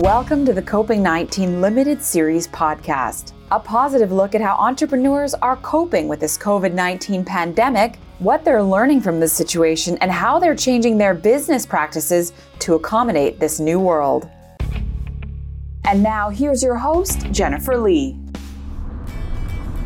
Welcome to the Coping 19 Limited Series podcast, a positive look at how entrepreneurs are coping with this COVID 19 pandemic, what they're learning from this situation, and how they're changing their business practices to accommodate this new world. And now, here's your host, Jennifer Lee.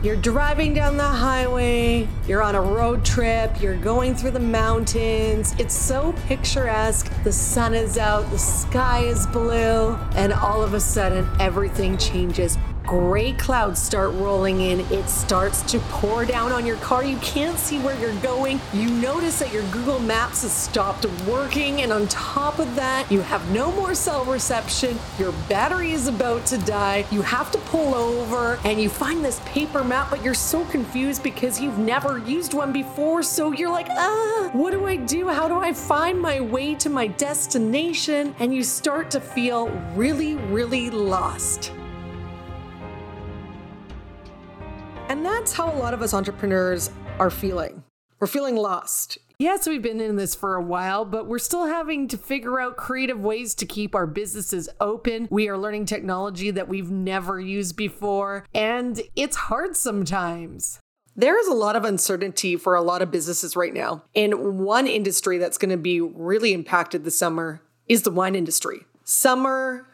You're driving down the highway, you're on a road trip, you're going through the mountains. It's so picturesque. The sun is out, the sky is blue, and all of a sudden everything changes gray clouds start rolling in. It starts to pour down on your car. You can't see where you're going. You notice that your Google Maps has stopped working. And on top of that, you have no more cell reception. Your battery is about to die. You have to pull over and you find this paper map, but you're so confused because you've never used one before. So you're like, ah, what do I do? How do I find my way to my destination? And you start to feel really, really lost. And that's how a lot of us entrepreneurs are feeling. We're feeling lost. Yes, we've been in this for a while, but we're still having to figure out creative ways to keep our businesses open. We are learning technology that we've never used before, and it's hard sometimes. There is a lot of uncertainty for a lot of businesses right now. And one industry that's going to be really impacted this summer is the wine industry. Summer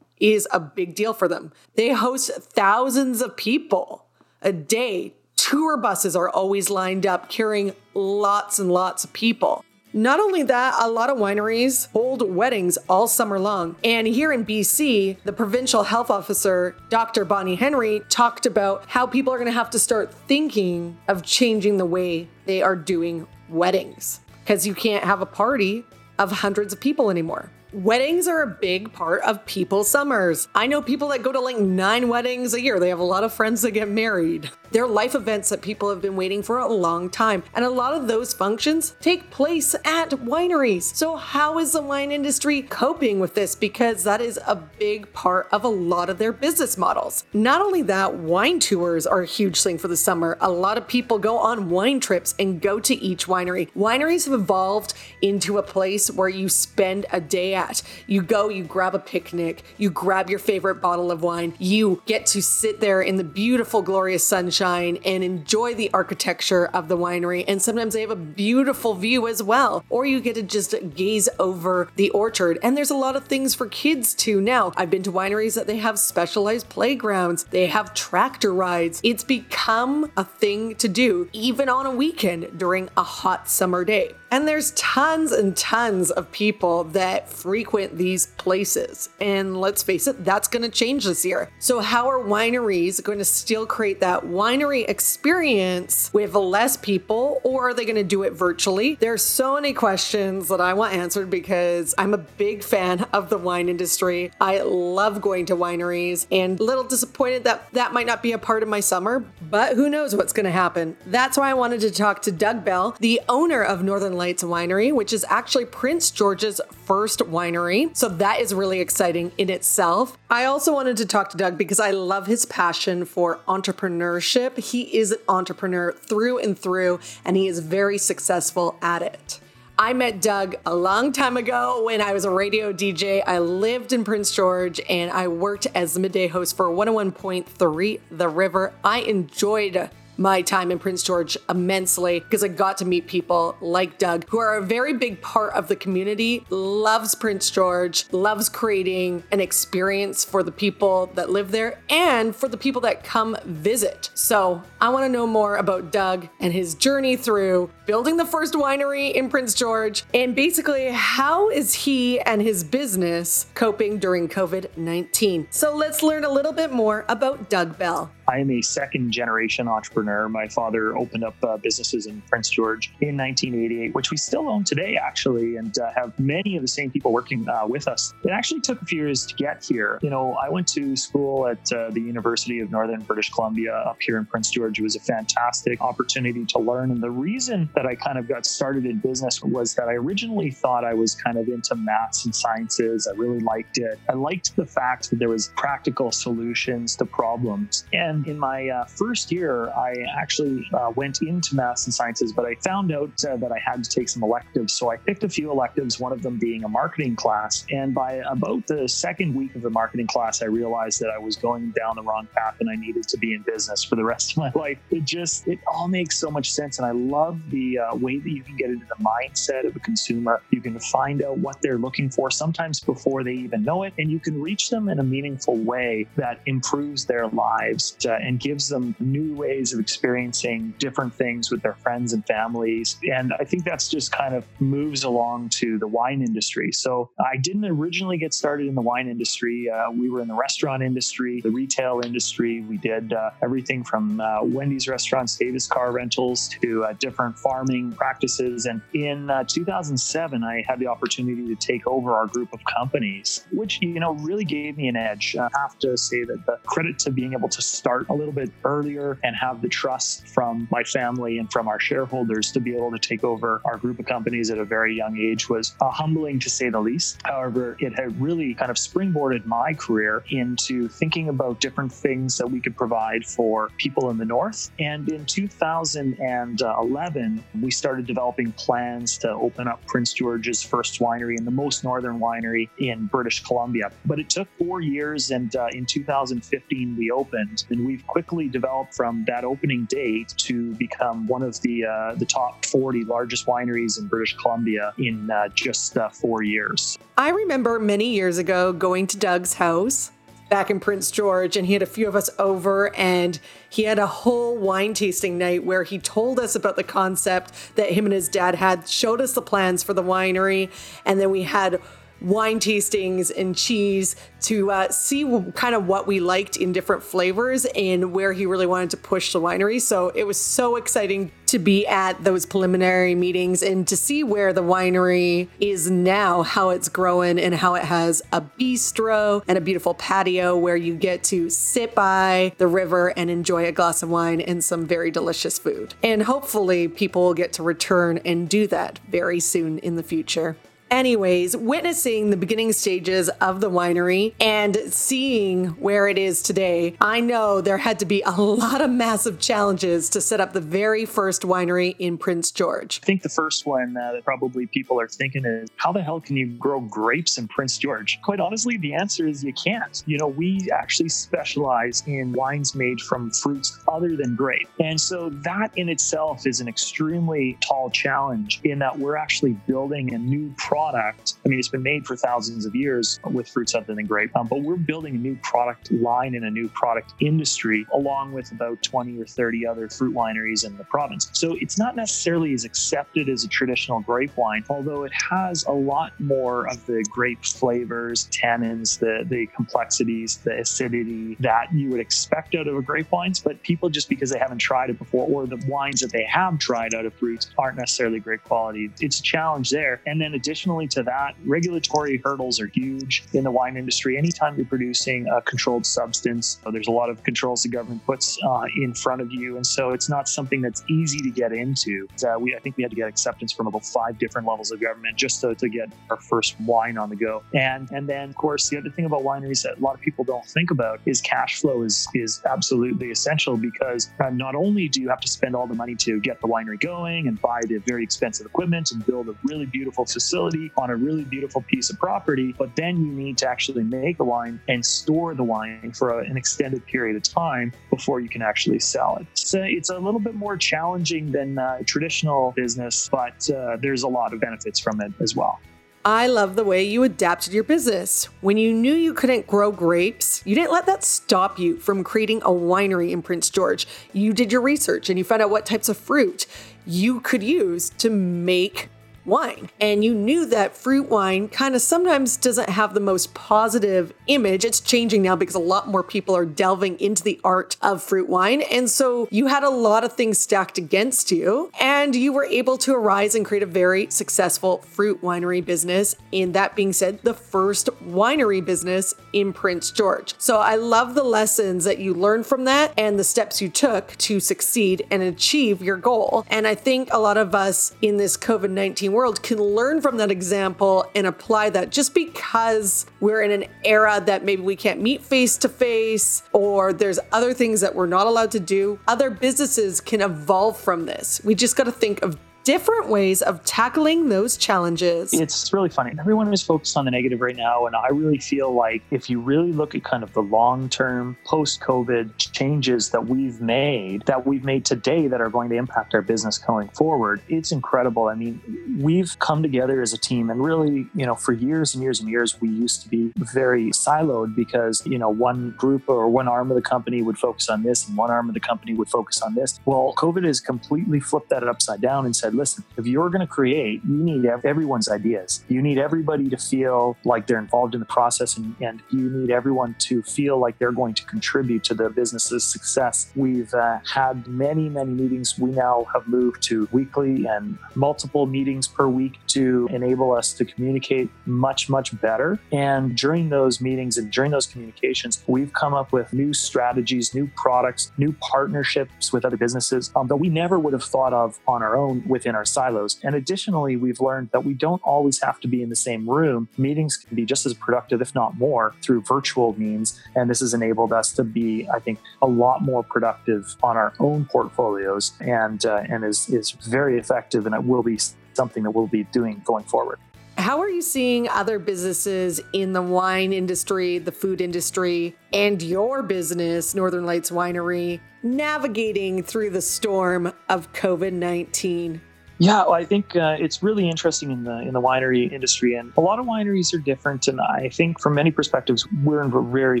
is a big deal for them. They host thousands of people a day, tour buses are always lined up carrying lots and lots of people. Not only that, a lot of wineries hold weddings all summer long. And here in BC, the provincial health officer, Dr. Bonnie Henry, talked about how people are going to have to start thinking of changing the way they are doing weddings because you can't have a party of hundreds of people anymore. Weddings are a big part of people's summers. I know people that go to like nine weddings a year. They have a lot of friends that get married. They're life events that people have been waiting for a long time. And a lot of those functions take place at wineries. So, how is the wine industry coping with this? Because that is a big part of a lot of their business models. Not only that, wine tours are a huge thing for the summer. A lot of people go on wine trips and go to each winery. Wineries have evolved into a place where you spend a day at. You go, you grab a picnic, you grab your favorite bottle of wine, you get to sit there in the beautiful, glorious sunshine sunshine and enjoy the architecture of the winery. And sometimes they have a beautiful view as well. Or you get to just gaze over the orchard. And there's a lot of things for kids too now. I've been to wineries that they have specialized playgrounds, they have tractor rides. It's become a thing to do, even on a weekend during a hot summer day. And there's tons and tons of people that frequent these places. And let's face it, that's going to change this year. So, how are wineries going to still create that winery experience with less people, or are they going to do it virtually? There's so many questions that I want answered because I'm a big fan of the wine industry. I love going to wineries and a little disappointed that that might not be a part of my summer, but who knows what's going to happen. That's why I wanted to talk to Doug Bell, the owner of Northern Lights Winery, which is actually Prince George's first winery. So that is really exciting in itself. I also wanted to talk to Doug because I love his passion for entrepreneurship. He is an entrepreneur through and through, and he is very successful at it. I met Doug a long time ago when I was a radio DJ. I lived in Prince George and I worked as the midday host for 101.3 The River. I enjoyed my time in Prince George immensely because I got to meet people like Doug, who are a very big part of the community, loves Prince George, loves creating an experience for the people that live there and for the people that come visit. So I want to know more about Doug and his journey through building the first winery in Prince George and basically how is he and his business coping during COVID 19. So let's learn a little bit more about Doug Bell. I am a second generation entrepreneur. My father opened up uh, businesses in Prince George in 1988, which we still own today, actually, and uh, have many of the same people working uh, with us. It actually took a few years to get here. You know, I went to school at uh, the University of Northern British Columbia up here in Prince George. It was a fantastic opportunity to learn. And the reason that I kind of got started in business was that I originally thought I was kind of into maths and sciences. I really liked it. I liked the fact that there was practical solutions to problems. And in my uh, first year, I actually uh, went into math and sciences, but I found out uh, that I had to take some electives. So I picked a few electives, one of them being a marketing class. And by about the second week of the marketing class, I realized that I was going down the wrong path and I needed to be in business for the rest of my life. It just, it all makes so much sense. And I love the uh, way that you can get into the mindset of a consumer. You can find out what they're looking for, sometimes before they even know it, and you can reach them in a meaningful way that improves their lives uh, and gives them new ways of experiencing different things with their friends and families. And I think that's just kind of moves along to the wine industry. So I didn't originally get started in the wine industry. Uh, we were in the restaurant industry, the retail industry. We did uh, everything from uh, Wendy's restaurants, Davis car rentals to different farming practices. And in uh, 2007, I had the opportunity to take over our group of companies, which, you know, really gave me an edge. I have to say that the credit to being able to start a little bit earlier and have the trust from my family and from our shareholders to be able to take over our group of companies at a very young age was uh, humbling to say the least. However, it had really kind of springboarded my career into thinking about different things that we could provide for people in the North. And in 2011, we started developing plans to open up Prince George's first winery and the most northern winery in British Columbia. But it took four years, and uh, in 2015, we opened. And we've quickly developed from that opening date to become one of the, uh, the top 40 largest wineries in British Columbia in uh, just uh, four years. I remember many years ago going to Doug's house back in Prince George, and he had a few of us over, and he had a whole wine tasting night where he told us about the concept that him and his dad had, showed us the plans for the winery, and then we had wine tastings and cheese to uh, see kind of what we liked in different flavors and where he really wanted to push the winery. So it was so exciting to be at those preliminary meetings and to see where the winery is now, how it's growing, and how it has a bistro and a beautiful patio where you get to sit by the river and enjoy a glass of wine and some very delicious food. And hopefully, people will get to return and do that very soon in the future. Anyways, witnessing the beginning stages of the winery and seeing where it is today, I know there had to be a lot of massive challenges to set up the very first winery in Prince George. I think the first one that probably people are thinking is how the hell can you grow grapes in Prince George? Quite honestly, the answer is you can't. You know, we actually specialize in wines made from fruits other than grape. And so that in itself is an extremely tall challenge in that we're actually building a new product product. I mean, it's been made for thousands of years with fruits other than grape, um, but we're building a new product line and a new product industry along with about 20 or 30 other fruit wineries in the province. So it's not necessarily as accepted as a traditional grape wine, although it has a lot more of the grape flavors, tannins, the, the complexities, the acidity that you would expect out of a grape wines. But people, just because they haven't tried it before, or the wines that they have tried out of fruits aren't necessarily great quality. It's a challenge there. And then additionally, additionally to that, regulatory hurdles are huge in the wine industry. Anytime you're producing a controlled substance, there's a lot of controls the government puts uh, in front of you. And so it's not something that's easy to get into. Uh, we, I think we had to get acceptance from about five different levels of government just to, to get our first wine on the go. And, and then, of course, the other thing about wineries that a lot of people don't think about is cash flow is, is absolutely essential because uh, not only do you have to spend all the money to get the winery going and buy the very expensive equipment and build a really beautiful facility, on a really beautiful piece of property, but then you need to actually make the wine and store the wine for a, an extended period of time before you can actually sell it. So it's a little bit more challenging than uh, traditional business, but uh, there's a lot of benefits from it as well. I love the way you adapted your business. When you knew you couldn't grow grapes, you didn't let that stop you from creating a winery in Prince George. You did your research and you found out what types of fruit you could use to make wine. And you knew that fruit wine kind of sometimes doesn't have the most positive image. It's changing now because a lot more people are delving into the art of fruit wine. And so you had a lot of things stacked against you, and you were able to arise and create a very successful fruit winery business. And that being said, the first winery business in Prince George. So I love the lessons that you learned from that and the steps you took to succeed and achieve your goal. And I think a lot of us in this COVID 19 world can learn from that example and apply that just because we're in an era that maybe we can't meet face to face or there's other things that we're not allowed to do. Other businesses can evolve from this. We just got to think of different ways of tackling those challenges. It's really funny. Everyone is focused on the negative right now. And I really feel like if you really look at kind of the long term post COVID changes that we've made, that we've made today that are going to impact our business going forward, it's incredible. I mean, we've come together as a team and really, you know, for years and years and years, we used to be very siloed because, you know, one group or one arm of the company would focus on this and one arm of the company would focus on this. Well, COVID has completely flipped that upside down and said, listen, if you're going to create, you need everyone's ideas. You need everybody to feel like they're involved in the process and, and you need everyone to feel like they're going to contribute to the business's success. We've uh, had many, many meetings. We now have moved to weekly and multiple meetings per week to enable us to communicate much, much better. And during those meetings and during those communications, we've come up with new strategies, new products, new partnerships with other businesses um, that we never would have thought of on our own with within our silos. And additionally, we've learned that we don't always have to be in the same room. Meetings can be just as productive, if not more, through virtual means. And this has enabled us to be, I think, a lot more productive on our own portfolios and, uh, and is, is very effective. And it will be something that we'll be doing going forward. How are you seeing other businesses in the wine industry, the food industry, and your business, Northern Lights Winery, navigating through the storm of COVID 19? Yeah, well, I think uh, it's really interesting in the in the winery industry, and a lot of wineries are different. And I think, from many perspectives, we're in a very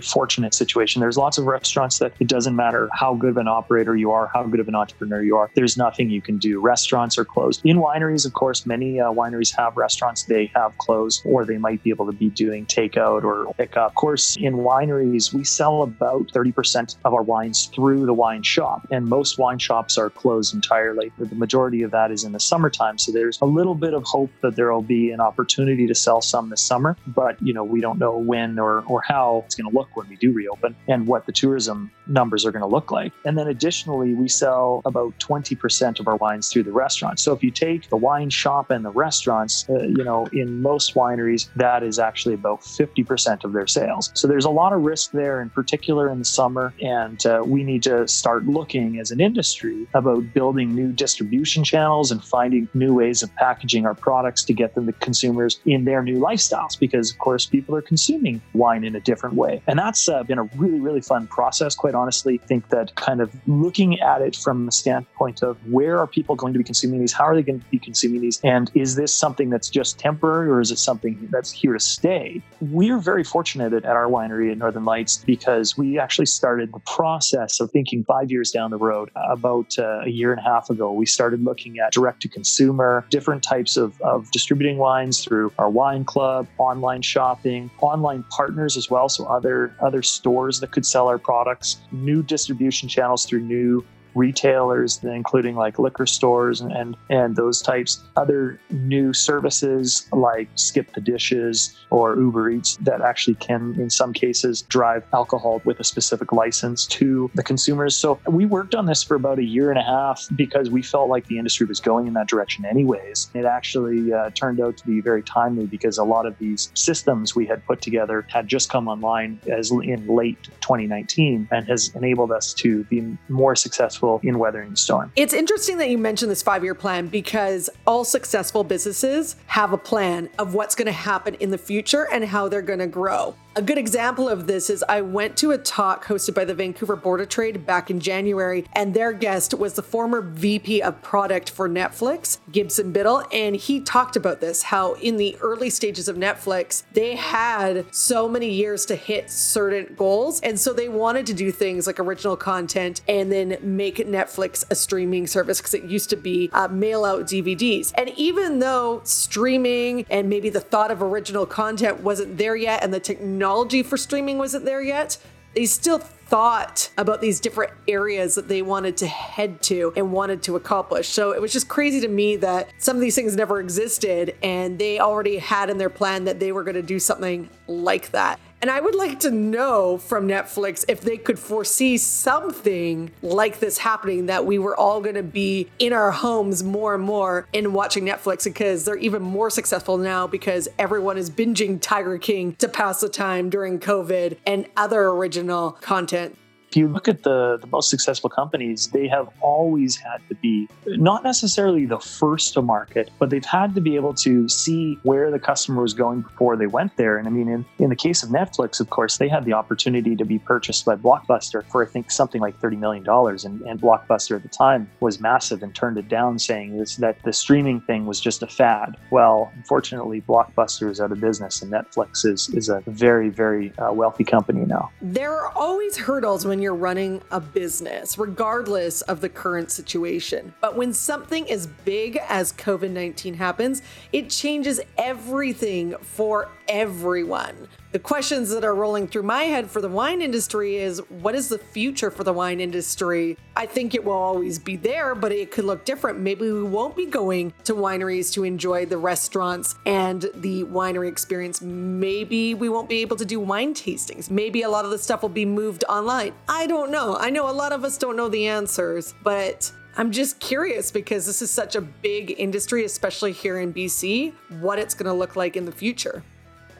fortunate situation. There's lots of restaurants that it doesn't matter how good of an operator you are, how good of an entrepreneur you are. There's nothing you can do. Restaurants are closed. In wineries, of course, many uh, wineries have restaurants. They have closed, or they might be able to be doing takeout or pickup. Of course, in wineries, we sell about 30% of our wines through the wine shop, and most wine shops are closed entirely. The majority of that is in the summertime. So there's a little bit of hope that there will be an opportunity to sell some this summer, but you know, we don't know when or, or how it's going to look when we do reopen and what the tourism numbers are going to look like. And then additionally, we sell about 20% of our wines through the restaurants. So if you take the wine shop and the restaurants, uh, you know, in most wineries, that is actually about 50% of their sales. So there's a lot of risk there, in particular in the summer. And uh, we need to start looking as an industry about building new distribution channels and finding new ways of packaging our products to get them to consumers in their new lifestyles because of course people are consuming wine in a different way. And that's uh, been a really really fun process. Quite honestly I think that kind of looking at it from the standpoint of where are people going to be consuming these? How are they going to be consuming these? And is this something that's just temporary or is it something that's here to stay? We're very fortunate at our winery at northern lights because we actually started the process of thinking five years down the road about uh, a year and a half ago we started looking at direct to consumer, different types of, of distributing wines through our wine club, online shopping, online partners as well. So other other stores that could sell our products, new distribution channels through new retailers, including like liquor stores and, and, and those types. Other new services like Skip the Dishes or Uber Eats that actually can, in some cases, drive alcohol with a specific license to the consumers. So we worked on this for about a year and a half because we felt like the industry was going in that direction anyways. It actually uh, turned out to be very timely because a lot of these systems we had put together had just come online as in late 2019 and has enabled us to be more successful successful in weathering the storm. It's interesting that you mentioned this five year plan because all successful businesses have a plan of what's going to happen in the future and how they're going to grow. A good example of this is I went to a talk hosted by the Vancouver Board of Trade back in January, and their guest was the former VP of product for Netflix, Gibson Biddle, and he talked about this how in the early stages of Netflix, they had so many years to hit certain goals, and so they wanted to do things like original content and then make Netflix a streaming service because it used to be uh, mail out DVDs. And even though streaming and maybe the thought of original content wasn't there yet and the technology technology for streaming wasn't there yet, they still thought about these different areas that they wanted to head to and wanted to accomplish. So it was just crazy to me that some of these things never existed and they already had in their plan that they were going to do something like that. And I would like to know from Netflix if they could foresee something like this happening that we were all going to be in our homes more and more and watching Netflix because they're even more successful now because everyone is binging Tiger King to pass the time during COVID and other original content if you look at the, the most successful companies, they have always had to be not necessarily the first to market, but they've had to be able to see where the customer was going before they went there. And I mean, in, in the case of Netflix, of course, they had the opportunity to be purchased by Blockbuster for, I think, something like $30 million. And, and Blockbuster at the time was massive and turned it down, saying this, that the streaming thing was just a fad. Well, unfortunately, Blockbuster is out of business and Netflix is, is a very, very uh, wealthy company now. There are always hurdles when you're running a business, regardless of the current situation. But when something as big as COVID 19 happens, it changes everything for everyone. The questions that are rolling through my head for the wine industry is what is the future for the wine industry? I think it will always be there, but it could look different. Maybe we won't be going to wineries to enjoy the restaurants and the winery experience. Maybe we won't be able to do wine tastings. Maybe a lot of the stuff will be moved online. I don't know. I know a lot of us don't know the answers, but I'm just curious because this is such a big industry, especially here in BC, what it's going to look like in the future.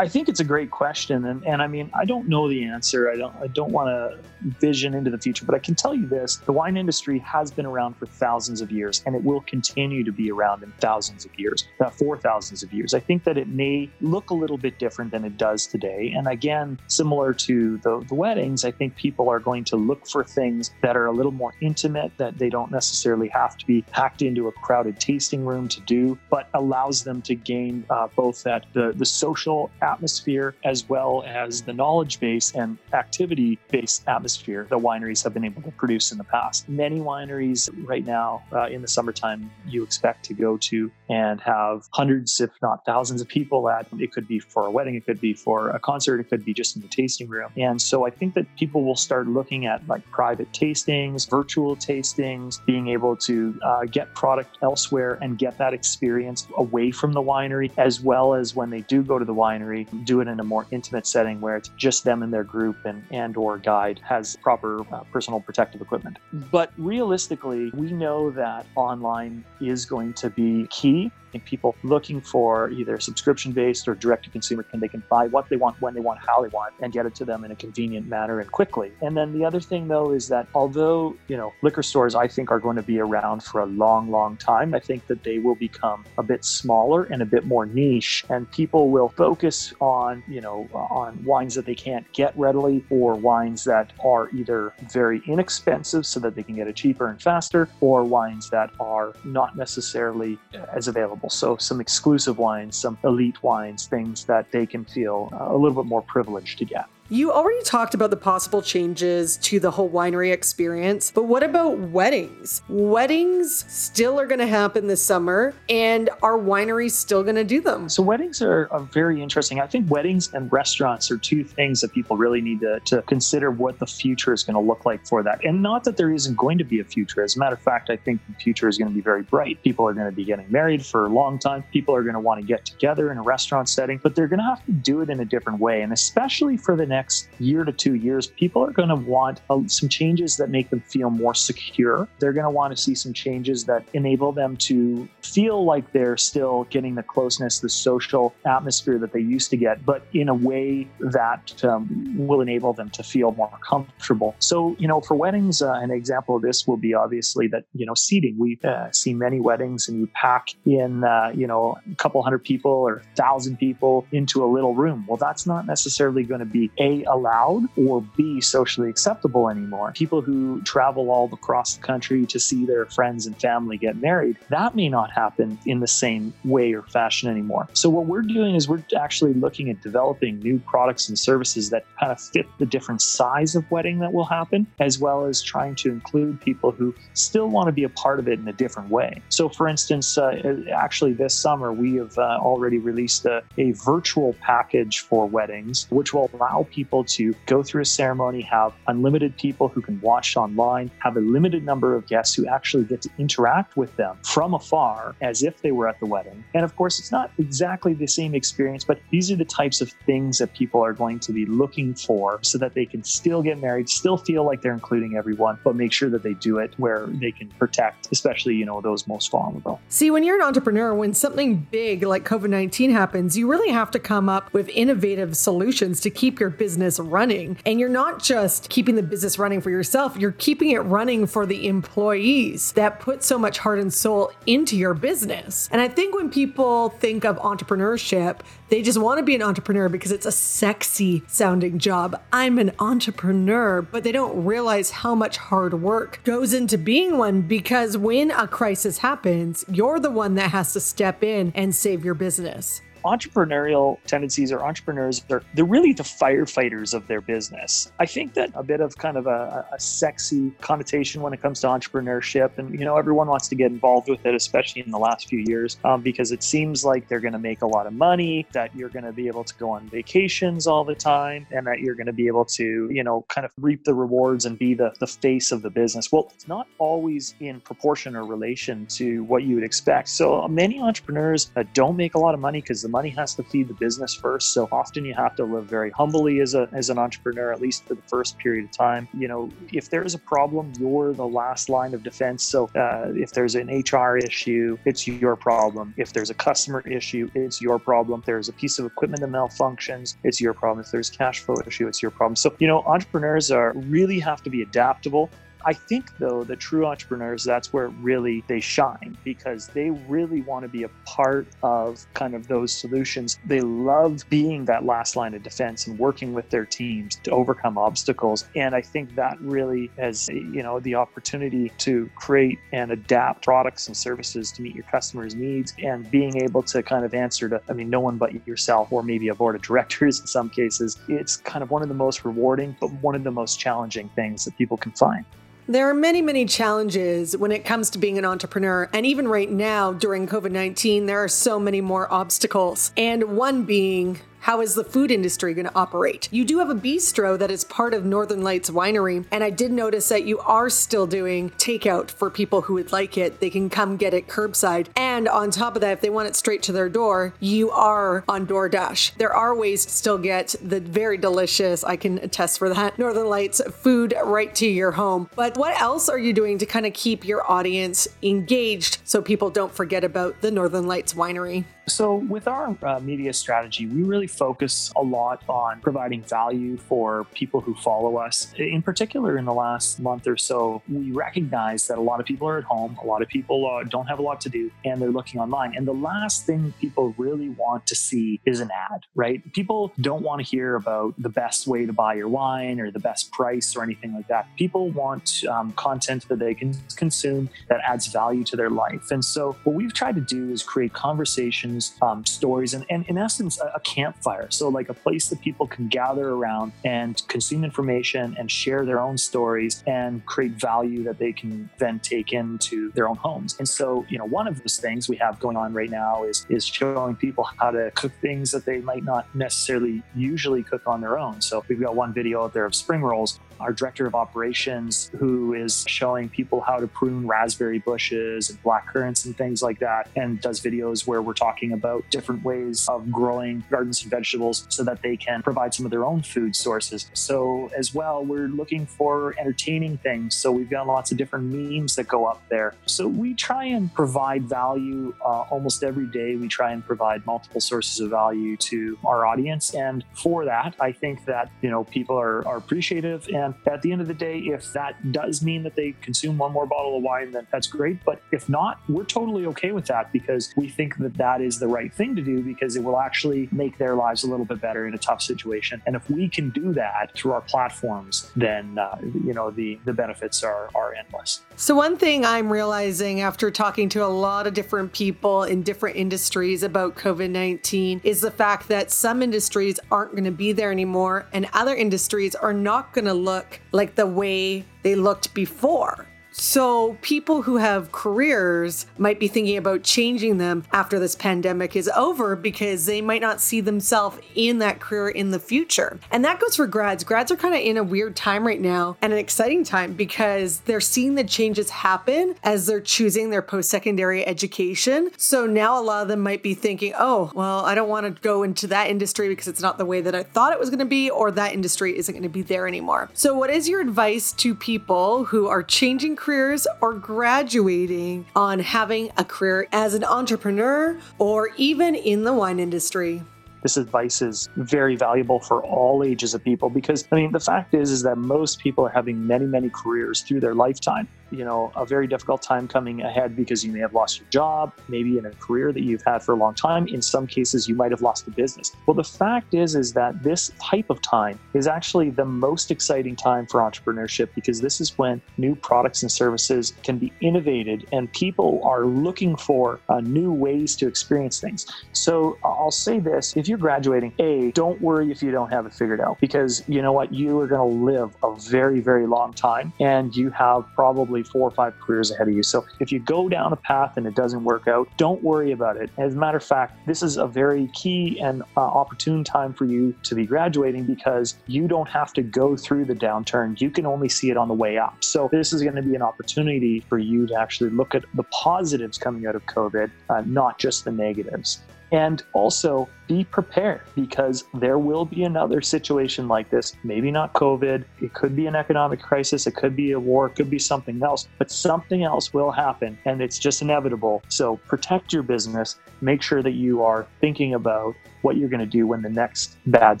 I think it's a great question, and, and I mean I don't know the answer. I don't I don't want to vision into the future, but I can tell you this: the wine industry has been around for thousands of years, and it will continue to be around in thousands of years, uh, for thousands of years. I think that it may look a little bit different than it does today, and again, similar to the, the weddings, I think people are going to look for things that are a little more intimate, that they don't necessarily have to be packed into a crowded tasting room to do, but allows them to gain uh, both that the the social atmosphere as well as the knowledge base and activity based atmosphere that wineries have been able to produce in the past. Many wineries right now uh, in the summertime you expect to go to and have hundreds, if not thousands, of people at. It could be for a wedding, it could be for a concert, it could be just in the tasting room. And so I think that people will start looking at like private tastings, virtual tastings, being able to uh, get product elsewhere and get that experience away from the winery, as well as when they do go to the winery do it in a more intimate setting where it's just them and their group and and or guide has proper uh, personal protective equipment. But realistically, we know that online is going to be key and people looking for either subscription based or direct to consumer can they can buy what they want when they want how they want and get it to them in a convenient manner and quickly and then the other thing though is that although you know liquor stores i think are going to be around for a long long time i think that they will become a bit smaller and a bit more niche and people will focus on you know on wines that they can't get readily or wines that are either very inexpensive so that they can get it cheaper and faster or wines that are not necessarily as available. So some exclusive wines, some elite wines, things that they can feel uh, a little bit more privileged to get. You already talked about the possible changes to the whole winery experience, but what about weddings? Weddings still are going to happen this summer, and are wineries still going to do them? So, weddings are, are, very interesting. I think weddings and restaurants are two things that people really need to, to consider what the future is going to look like for that. And not that there isn't going to be a future. As a matter of fact, I think the future is going to be very bright. People are going to be getting married for a long time. People are going to want to get together in a restaurant setting, but they're going to have to do it in a different way. And especially for the next next year to two years, people are going to want uh, some changes that make them feel more secure. They're going to want to see some changes that enable them to feel like they're still getting the closeness, the social atmosphere that they used to get, but in a way that um, will enable them to feel more comfortable. So, you know, for weddings, uh, an example of this will be obviously that, you know, seating. We uh, see many weddings and you pack in, uh, you know, a couple hundred people or thousand people into a little room. Well, that's not necessarily going to be A, allowed or B socially acceptable anymore. People who travel all across the country to see their friends and family get married, that may not happen in the same way or fashion anymore. So what we're doing is we're actually looking at developing new products and services that kind of fit the different size of wedding that will happen, as well as trying to include people who still want to be a part of it in a different way. So for instance, uh, actually this summer we have uh, already released a, a virtual package for weddings, which will allow people to go through a ceremony, have unlimited people who can watch online, have a limited number of guests who actually get to interact with them from afar as if they were at the wedding. And of course, it's not exactly the same experience, but these are the types of things that people are going to be looking for so that they can still get married, still feel like they're including everyone, but make sure that they do it where they can protect, especially, you know, those most vulnerable. See, when you're an entrepreneur, when something big like COVID 19 happens, you really have to come up with innovative solutions to keep your business running. And you're not just keeping the business running for yourself, you're keeping it running for the employees that put so much heart and soul into your business. And I think when people think of entrepreneurship, they just want to be an entrepreneur because it's a sexy sounding job. I'm an entrepreneur, but they don't realize how much hard work goes into being one because when a crisis happens, you're the one that has to step in and save your business entrepreneurial tendencies or entrepreneurs are they're really the firefighters of their business. I think that a bit of kind of a, a, sexy connotation when it comes to entrepreneurship, and you know everyone wants to get involved with it, especially in the last few years, um, because it seems like they're going to make a lot of money, that you're going to be able to go on vacations all the time, and that you're going to be able to you know kind of reap the rewards and be the the face of the business. Well, it's not always in proportion or relation to what you would expect. So many entrepreneurs uh, don't make a lot of money because the money has to feed the business first. So often you have to live very humbly as a as an entrepreneur, at least for the first period of time. You know, if there's a problem, you're the last line of defense. So uh, if there's an HR issue, it's your problem. If there's a customer issue, it's your problem. If there's a piece of equipment that malfunctions, it's your problem. If there's cash flow issue, it's your problem. So you know, entrepreneurs are really have to be adaptable I think, though, the true entrepreneurs, that's where really they shine because they really want to be a part of kind of those solutions. They love being that last line of defense and working with their teams to overcome obstacles. And I think that really has, you know, the opportunity to create and adapt products and services to meet your customers' needs and being able to kind of answer to, I mean, no one but yourself or maybe a board of directors in some cases. It's kind of one of the most rewarding, but one of the most challenging things that people can find. There are many, many challenges when it comes to being an entrepreneur. And even right now, during COVID 19, there are so many more obstacles. And one being how is the food industry going to operate? You do have a bistro that is part of Northern Lights Winery, and I did notice that you are still doing takeout for people who would like it. They can come get it curbside. And on top of that, if they want it straight to their door, you are on DoorDash. There are ways to still get the very delicious, I can attest for that, Northern Lights food right to your home. But what else are you doing to kind of keep your audience engaged so people don't forget about the Northern Lights Winery? So, with our uh, media strategy, we really focus a lot on providing value for people who follow us. In particular, in the last month or so, we recognize that a lot of people are at home, a lot of people uh, don't have a lot to do, and they're looking online. And the last thing people really want to see is an ad, right? People don't want to hear about the best way to buy your wine or the best price or anything like that. People want um, content that they can consume that adds value to their life. And so, what we've tried to do is create conversations um, stories, and, and in essence, a, a campfire. So, like a place that people can gather around and consume information and share their own stories and create value that they can then take into their own homes. And so, you know, one of those things we have going on right now is is showing people how to cook things that they might not necessarily usually cook on their own. So we've got one video out there of spring rolls our director of operations, who is showing people how to prune raspberry bushes and black currants and things like that, and does videos where we're talking about different ways of growing gardens and vegetables so that they can provide some of their own food sources. So, as well, we're looking for entertaining things. So, we've got lots of different memes that go up there. So, we try and provide value uh, almost every day. We try and provide multiple sources of value to our audience. And for that, I think that, you know, people are, are appreciative and at the end of the day, if that does mean that they consume one more bottle of wine, then that's great. But if not, we're totally okay with that because we think that that is the right thing to do because it will actually make their lives a little bit better in a tough situation. And if we can do that through our platforms, then uh, you know the the benefits are are endless. So one thing I'm realizing after talking to a lot of different people in different industries about COVID-19 is the fact that some industries aren't going to be there anymore and other industries are not going to look like the way they looked before. So, people who have careers might be thinking about changing them after this pandemic is over because they might not see themselves in that career in the future. And that goes for grads. Grads are kind of in a weird time right now and an exciting time because they're seeing the changes happen as they're choosing their post secondary education. So, now a lot of them might be thinking, oh, well, I don't want to go into that industry because it's not the way that I thought it was going to be, or that industry isn't going to be there anymore. So, what is your advice to people who are changing careers or graduating on having a career as an entrepreneur or even in the wine industry? this advice is very valuable for all ages of people because i mean the fact is is that most people are having many many careers through their lifetime you know a very difficult time coming ahead because you may have lost your job maybe in a career that you've had for a long time. In some cases you might have lost a business. Well the fact is is that this type of time is actually the most exciting time for entrepreneurship because this is when new products and services can be innovated and people are looking for uh, new ways to experience things. So i'll say this if you're graduating a don't worry if you don't have it figured out because you know what? You are going to live a very very long time and you have probably four or five careers ahead of you. So if you go down a path and it doesn't work out, don't worry about it. As a matter of fact, this is a very key and uh, opportune time for you to be graduating because you don't have to go through the downturn. You can only see it on the way up. So this is going to be an opportunity for you to actually look at the positives coming out of COVID, uh, not just the negatives. And also be prepared because there will be another situation like this. Maybe not COVID. It could be an economic crisis. It could be a war. It could be something else, but something else will happen and it's just inevitable. So protect your business. Make sure that you are thinking about what you're going to do when the next bad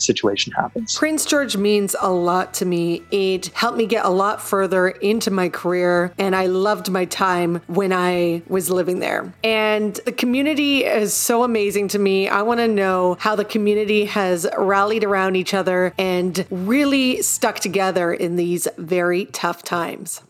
situation happens. Prince George means a lot to me. It helped me get a lot further into my career, and I loved my time when I was living there. And the community is so amazing to me. I want to know how the community has rallied around each other and really stuck together in these very tough times.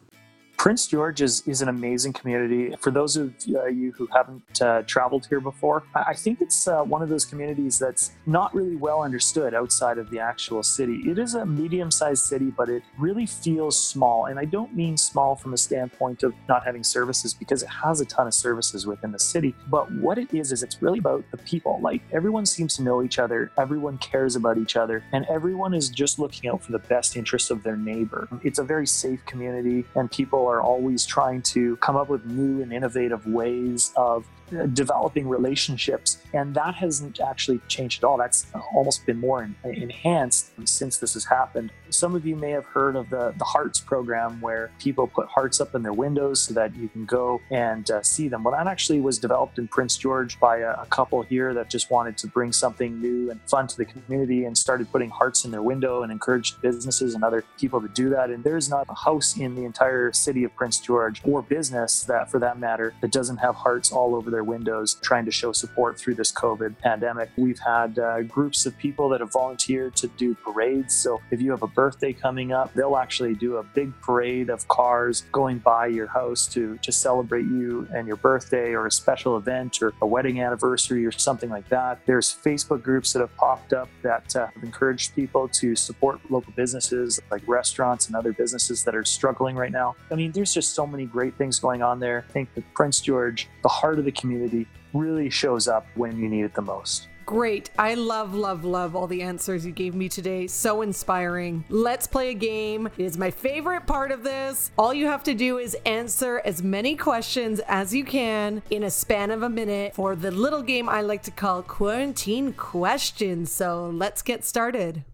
Prince George is, is an amazing community. For those of uh, you who haven't uh, traveled here before, I think it's uh, one of those communities that's not really well understood outside of the actual city. It is a medium sized city, but it really feels small. And I don't mean small from a standpoint of not having services because it has a ton of services within the city. But what it is, is it's really about the people. Like everyone seems to know each other, everyone cares about each other, and everyone is just looking out for the best interests of their neighbor. It's a very safe community, and people are always trying to come up with new and innovative ways of developing relationships. And that hasn't actually changed at all. That's almost been more enhanced since this has happened. Some of you may have heard of the, the Hearts program where people put hearts up in their windows so that you can go and uh, see them. Well, that actually was developed in Prince George by a, a couple here that just wanted to bring something new and fun to the community and started putting hearts in their window and encouraged businesses and other people to do that. And there's not a house in the entire city of Prince George or business that, for that matter, that doesn't have hearts all over their their windows trying to show support through this COVID pandemic. We've had uh, groups of people that have volunteered to do parades. So if you have a birthday coming up, they'll actually do a big parade of cars going by your house to, to celebrate you and your birthday or a special event or a wedding anniversary or something like that. There's Facebook groups that have popped up that uh, have encouraged people to support local businesses like restaurants and other businesses that are struggling right now. I mean, there's just so many great things going on there. I think that Prince George, the heart of the community, community really shows up when you need it the most. Great. I love, love, love all the answers you gave me today. So inspiring. Let's play a game. It is my favorite part of this. All you have to do is answer as many questions as you can in a span of a minute for the little game I like to call Quarantine Questions. So let's get started.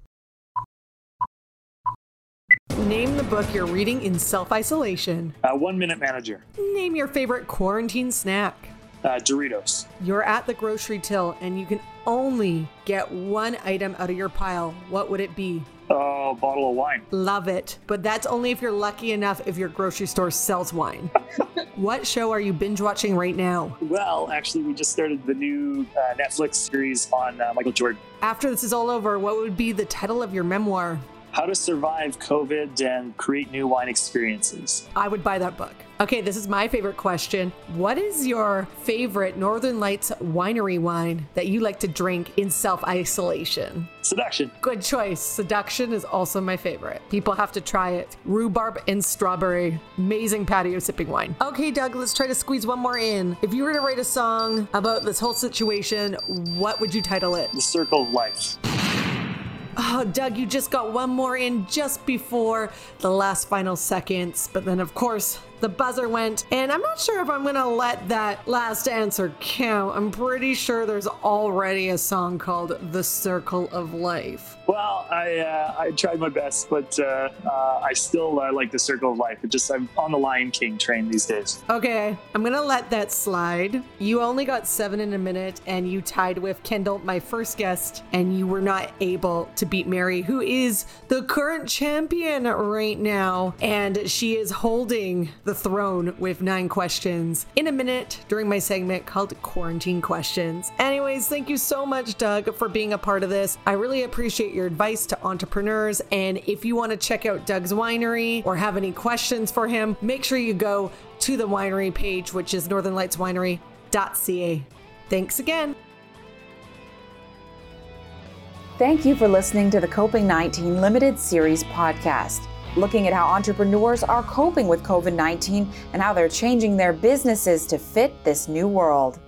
Name the book you're reading in self isolation. Uh, one Minute Manager. Name your favorite quarantine snack. Uh, Doritos. You're at the grocery till and you can only get one item out of your pile. What would it be? Oh, a bottle of wine. Love it. But that's only if you're lucky enough if your grocery store sells wine. what show are you binge watching right now? Well, actually, we just started the new uh, Netflix series on uh, Michael Jordan. After this is all over, what would be the title of your memoir? How to Survive COVID and Create New Wine Experiences. I would buy that book. Okay, this is my favorite question. What is your favorite Northern Lights winery wine that you like to drink in self isolation? Seduction. Good choice. Seduction is also my favorite. People have to try it. Rhubarb and strawberry. Amazing patio sipping wine. Okay, Doug, let's try to squeeze one more in. If you were to write a song about this whole situation, what would you title it? The Circle of Life. Oh, Doug, you just got one more in just before the last final seconds. But then, of course, the buzzer went, and I'm not sure if I'm gonna let that last answer count. I'm pretty sure there's already a song called The Circle of Life. Well, I uh, I tried my best, but uh, uh, I still uh, like the Circle of Life. It just I'm on the Lion King train these days. Okay, I'm gonna let that slide. You only got seven in a minute, and you tied with Kendall, my first guest, and you were not able to beat Mary, who is the current champion right now, and she is holding the throne with nine questions in a minute during my segment called Quarantine Questions. Anyways, thank you so much, Doug, for being a part of this. I really appreciate your advice to entrepreneurs. And if you want to check out Doug's winery or have any questions for him, make sure you go to the winery page, which is northernlightswinery.ca. Thanks again. Thank you for listening to the Coping 19 Limited Series podcast, looking at how entrepreneurs are coping with COVID 19 and how they're changing their businesses to fit this new world.